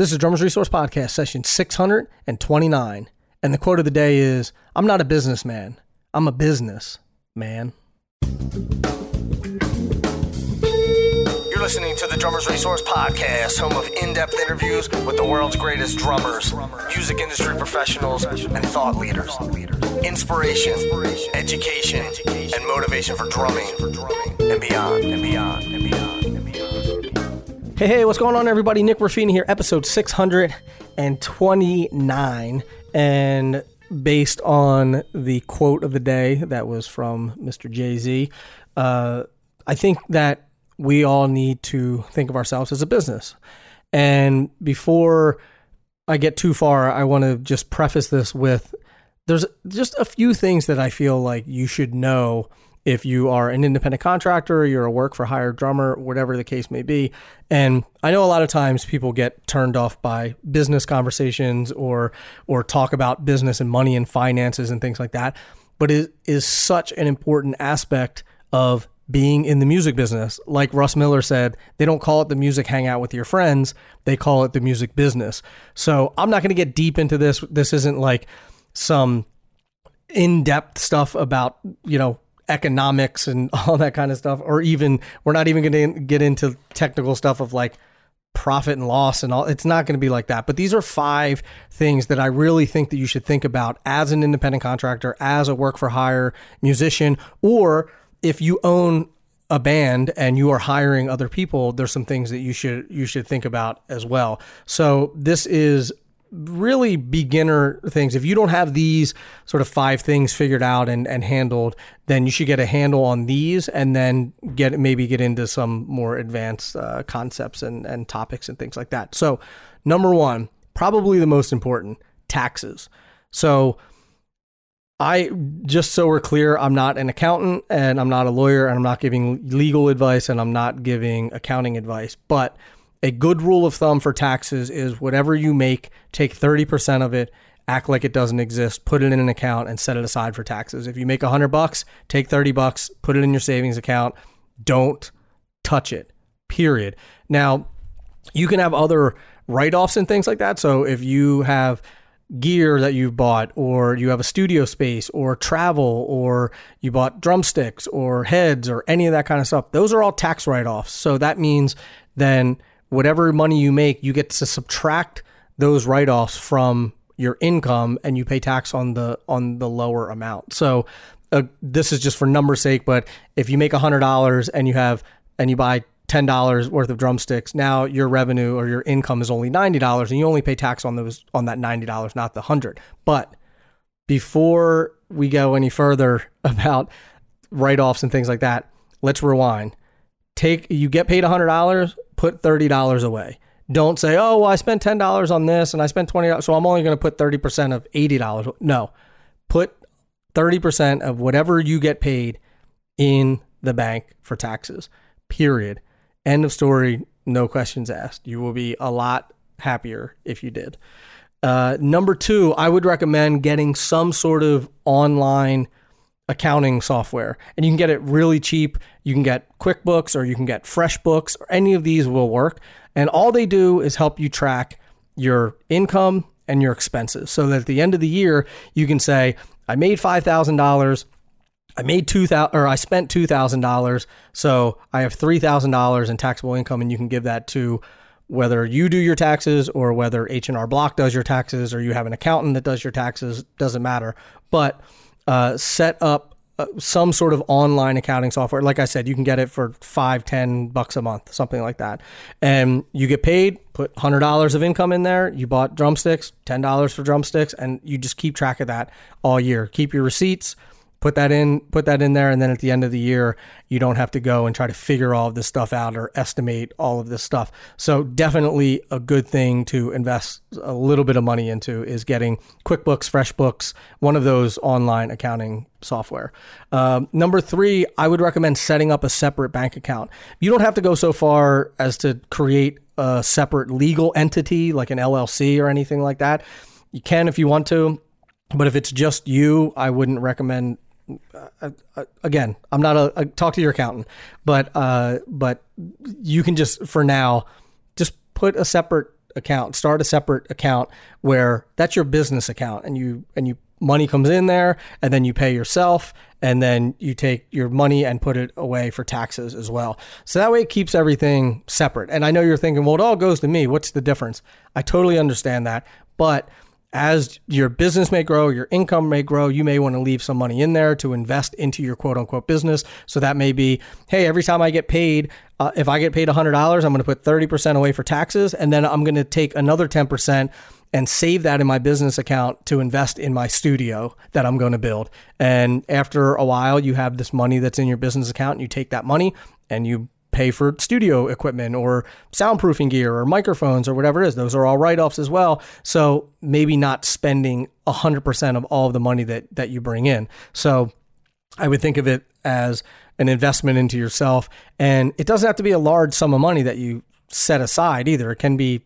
This is Drummers Resource Podcast, session 629. And the quote of the day is I'm not a businessman, I'm a business man. You're listening to the Drummers Resource Podcast, home of in depth interviews with the world's greatest drummers, music industry professionals, and thought leaders. Inspiration, education, and motivation for drumming and beyond, and beyond, and beyond, and beyond. Hey, hey, what's going on, everybody? Nick Ruffini here, episode 629. And based on the quote of the day that was from Mr. Jay Z, uh, I think that we all need to think of ourselves as a business. And before I get too far, I want to just preface this with there's just a few things that I feel like you should know if you are an independent contractor, you're a work for hire drummer, whatever the case may be. And I know a lot of times people get turned off by business conversations or or talk about business and money and finances and things like that. But it is such an important aspect of being in the music business. Like Russ Miller said, they don't call it the music hangout with your friends, they call it the music business. So I'm not going to get deep into this. This isn't like some in-depth stuff about, you know, economics and all that kind of stuff or even we're not even going to get into technical stuff of like profit and loss and all it's not going to be like that. But these are five things that i really think that you should think about as an independent contractor as a work for hire musician or if you own a band and you are hiring other people there's some things that you should you should think about as well. So this is really beginner things. If you don't have these sort of five things figured out and, and handled, then you should get a handle on these and then get maybe get into some more advanced uh, concepts and, and topics and things like that. So, number one, probably the most important taxes. So, I just so we're clear, I'm not an accountant and I'm not a lawyer and I'm not giving legal advice and I'm not giving accounting advice, but a good rule of thumb for taxes is whatever you make, take 30% of it, act like it doesn't exist, put it in an account and set it aside for taxes. If you make 100 bucks, take 30 bucks, put it in your savings account. Don't touch it. Period. Now, you can have other write-offs and things like that. So if you have gear that you've bought or you have a studio space or travel or you bought drumsticks or heads or any of that kind of stuff those are all tax write-offs so that means then whatever money you make, you get to subtract those write-offs from your income and you pay tax on the on the lower amount. So uh, this is just for number's sake, but if you make $100 and you have and you buy $10 worth of drumsticks, now your revenue or your income is only $90 and you only pay tax on those on that $90, not the 100. But before we go any further about write-offs and things like that, let's rewind. Take you get paid $100, put $30 away. Don't say, oh, well, I spent $10 on this and I spent $20, so I'm only going to put 30% of $80. No, put 30% of whatever you get paid in the bank for taxes, period. End of story, no questions asked. You will be a lot happier if you did. Uh, number two, I would recommend getting some sort of online accounting software and you can get it really cheap. You can get QuickBooks or you can get FreshBooks or any of these will work. And all they do is help you track your income and your expenses so that at the end of the year, you can say, I made $5,000. I made two thousand, or I spent two thousand dollars, so I have three thousand dollars in taxable income, and you can give that to whether you do your taxes or whether H and R Block does your taxes, or you have an accountant that does your taxes. Doesn't matter, but uh, set up uh, some sort of online accounting software. Like I said, you can get it for five, ten bucks a month, something like that. And you get paid, put hundred dollars of income in there. You bought drumsticks, ten dollars for drumsticks, and you just keep track of that all year. Keep your receipts put that in put that in there and then at the end of the year you don't have to go and try to figure all of this stuff out or estimate all of this stuff. So definitely a good thing to invest a little bit of money into is getting quickbooks freshbooks one of those online accounting software. Um, number three i would recommend setting up a separate bank account. You don't have to go so far as to create a separate legal entity like an llc or anything like that. You can if you want to but if it's just you, I wouldn't recommend again, I'm not a, a, talk to your accountant, but uh, but you can just for now just put a separate account. Start a separate account where that's your business account and you and you money comes in there and then you pay yourself and then you take your money and put it away for taxes as well. So that way it keeps everything separate. And I know you're thinking, well, it all goes to me. What's the difference? I totally understand that. But as your business may grow, your income may grow, you may want to leave some money in there to invest into your quote unquote business. So that may be, hey, every time I get paid, uh, if I get paid $100, I'm going to put 30% away for taxes, and then I'm going to take another 10% and save that in my business account to invest in my studio that I'm going to build. And after a while, you have this money that's in your business account, and you take that money and you pay for studio equipment or soundproofing gear or microphones or whatever it is. Those are all write offs as well. So maybe not spending 100% of all of the money that, that you bring in. So I would think of it as an investment into yourself. And it doesn't have to be a large sum of money that you set aside either. It can be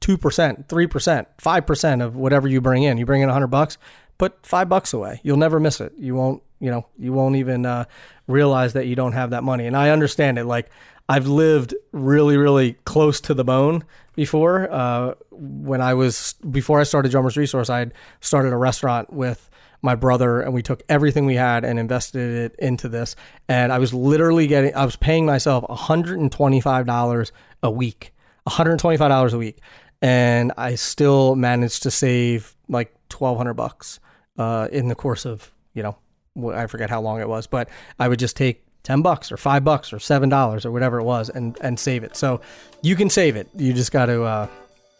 2%, 3%, 5% of whatever you bring in. You bring in 100 bucks, put 5 bucks away. You'll never miss it. You won't, you know, you won't even uh, realize that you don't have that money. And I understand it like I've lived really really close to the bone before. Uh, when I was before I started Drummers Resource, I had started a restaurant with my brother and we took everything we had and invested it into this and i was literally getting i was paying myself $125 a week $125 a week and I still managed to save like 1200 bucks uh, in the course of, you know, I forget how long it was, but I would just take 10 bucks or 5 bucks or 7 dollars or whatever it was and and save it. So you can save it. You just got to uh,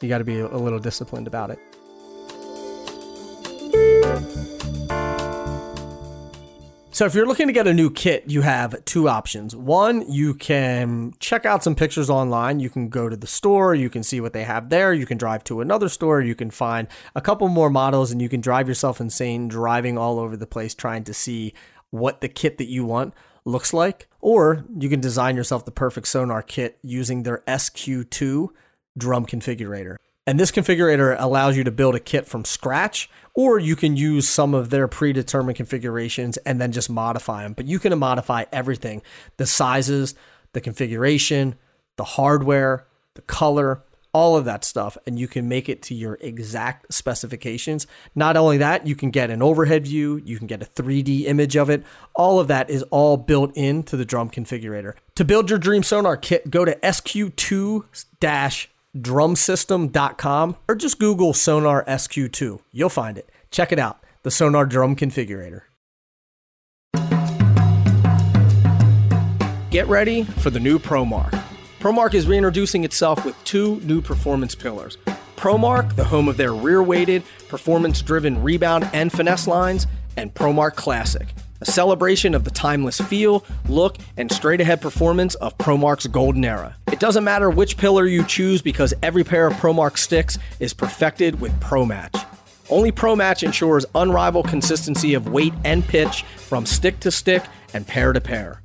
you got to be a little disciplined about it. So if you're looking to get a new kit, you have two options. One, you can check out some pictures online. You can go to the store, you can see what they have there. You can drive to another store, you can find a couple more models and you can drive yourself insane driving all over the place trying to see what the kit that you want looks like. Or you can design yourself the perfect Sonor kit using their SQ2 drum configurator. And this configurator allows you to build a kit from scratch, or you can use some of their predetermined configurations and then just modify them. But you can modify everything the sizes, the configuration, the hardware, the color, all of that stuff, and you can make it to your exact specifications. Not only that, you can get an overhead view, you can get a 3D image of it. All of that is all built into the drum configurator. To build your dream Sonor kit, go to SQ2 drumsystem.com or just Google Sonor SQ2. You'll find it. Check it out, the Sonor Drum Configurator. Get ready for the new ProMark. ProMark is reintroducing itself with two new performance pillars. ProMark, the home of their rear weighted, performance driven rebound and finesse lines, and ProMark Classic a celebration of the timeless feel, look, and straight ahead performance of ProMark's golden era. It doesn't matter which pillar you choose because every pair of ProMark sticks is perfected with ProMatch. Only ProMatch ensures unrivaled consistency of weight and pitch from stick to stick and pair to pair.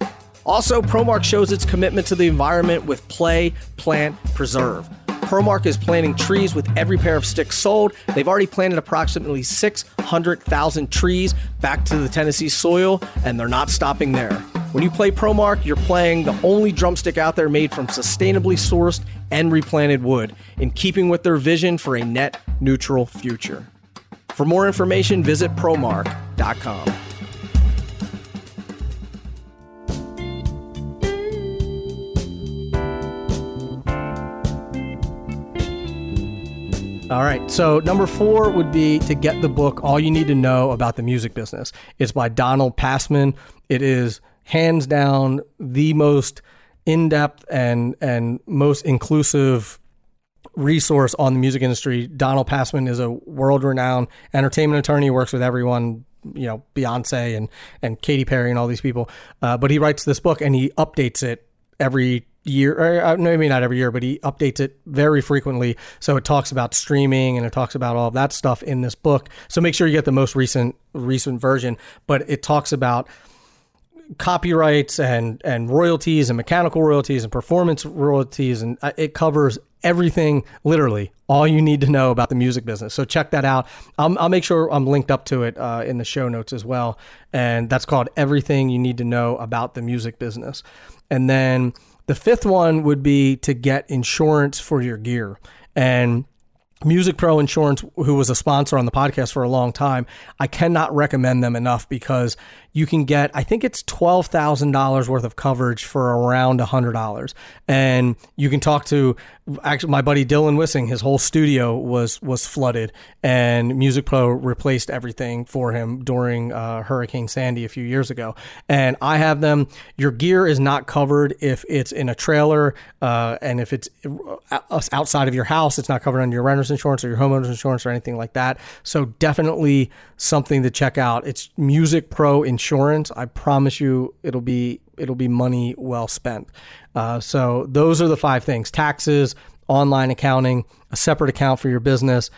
Also, ProMark shows its commitment to the environment with Play, Plant, Preserve. ProMark is planting trees with every pair of sticks sold. They've already planted approximately 600,000 trees back to the Tennessee soil, and they're not stopping there. When you play ProMark, you're playing the only drumstick out there made from sustainably sourced and replanted wood, in keeping with their vision for a net neutral future. For more information, visit promark.com. All right. So number four would be to get the book All You Need to Know About the Music Business. It's by Donald Passman. It is hands down the most in-depth and and most inclusive resource on the music industry. Donald Passman is a world-renowned entertainment attorney. Works with everyone, you know, Beyonce and and Katy Perry and all these people. Uh, but he writes this book and he updates it every year, or uh, maybe not every year, but he updates it very frequently. So it talks about streaming and it talks about all that stuff in this book. So make sure you get the most recent recent version. But it talks about copyrights and and royalties and mechanical royalties and performance royalties and uh, it covers everything literally all you need to know about the music business so check that out i'll, I'll make sure i'm linked up to it uh, in the show notes as well and that's called everything you need to know about the music business and then the fifth one would be to get insurance for your gear. And Music Pro Insurance, who was a sponsor on the podcast for a long time, I cannot recommend them enough because you can get, I think it's $12,000 worth of coverage for around $100. And you can talk to, actually, my buddy Dylan Wissing, his whole studio was was flooded, and Music Pro replaced everything for him during uh, Hurricane Sandy a few years ago. And I have them. Your gear is not covered if it's in a trailer, uh, and if it's uh, outside of your house, it's not covered under your renter's insurance or your homeowner's insurance or anything like that. So definitely something to check out. It's Music Pro Insurance. I promise you, it'll be it'll be money well spent. Uh, so those are the five things: taxes, online accounting, a separate account for your business.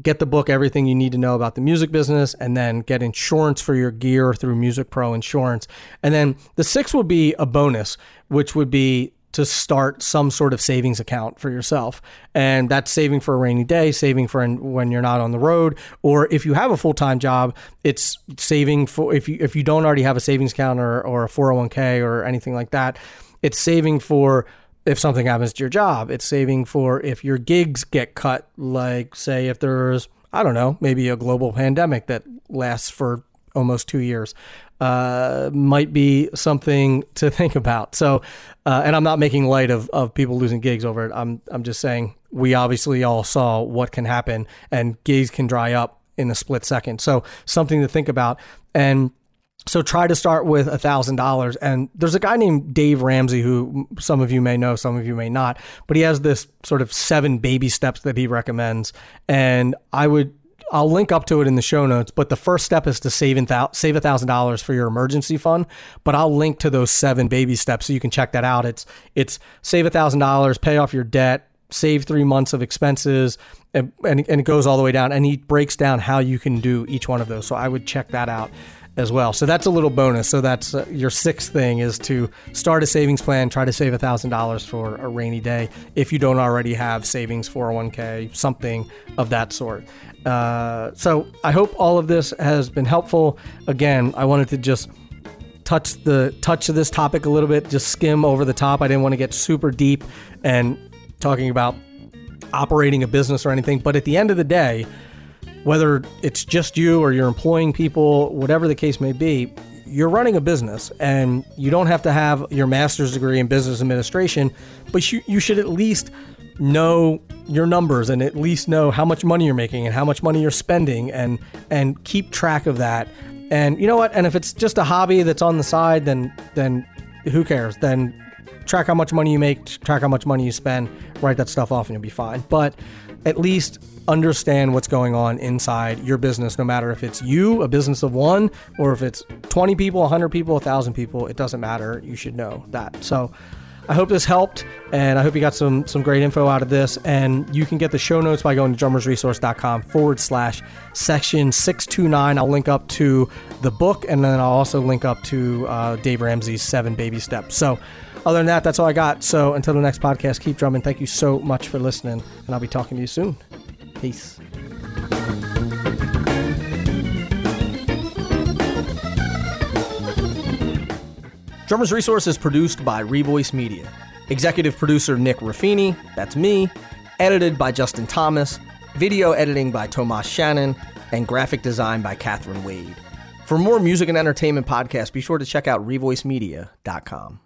Get the book, everything you need to know about the music business, and then get insurance for your gear through Music Pro Insurance. And then the sixth would be a bonus, which would be to start some sort of savings account for yourself. And that's saving for a rainy day, saving for when you're not on the road, or if you have a full-time job, it's saving for if you if you don't already have a savings account or, or a 401k or anything like that, it's saving for if something happens to your job. It's saving for if your gigs get cut, like say if there's I don't know, maybe a global pandemic that lasts for almost two years uh, might be something to think about. So, uh, and I'm not making light of, of people losing gigs over it. I'm I'm just saying we obviously all saw what can happen, and gigs can dry up in a split second. So something to think about. And so try to start with a thousand dollars. And there's a guy named Dave Ramsey who some of you may know, some of you may not, but he has this sort of seven baby steps that he recommends. And I would I'll link up to it in the show notes. But the first step is to save save a thousand dollars for your emergency fund. But I'll link to those seven baby steps so you can check that out. It's it's save a thousand dollars, pay off your debt, save three months of expenses, and, and and it goes all the way down. And he breaks down how you can do each one of those. So I would check that out as well. So that's a little bonus. So that's uh, your sixth thing is to start a savings plan, try to save $1,000 for a rainy day if you don't already have savings 401k, something of that sort. Uh, so I hope all of this has been helpful. Again, I wanted to just touch the touch of this topic a little bit, just skim over the top. I didn't want to get super deep and talking about operating a business or anything, but at the end of the day, whether it's just you or you're employing people, whatever the case may be, you're running a business and you don't have to have your master's degree in business administration, but you, you should at least know your numbers and at least know how much money you're making and how much money you're spending and and keep track of that. And you know what? And if it's just a hobby that's on the side, then then who cares? Then track how much money you make, track how much money you spend, write that stuff off and you'll be fine. But at least understand what's going on inside your business, no matter if it's you, a business of one, or if it's 20 people, 100 people, 1,000 people, it doesn't matter. You should know that. So, I hope this helped, and I hope you got some some great info out of this. And you can get the show notes by going to drummersresource.com forward slash section 629. I'll link up to the book, and then I'll also link up to uh, Dave Ramsey's Seven Baby Steps. So, other than that, that's all I got. So, until the next podcast, keep drumming. Thank you so much for listening, and I'll be talking to you soon. Peace. Drummers Resource is produced by Revoice Media. Executive producer Nick Ruffini, that's me. Edited by Justin Thomas. Video editing by Tomas Shannon. And graphic design by Catherine Wade. For more music and entertainment podcasts, be sure to check out revoicemedia.com.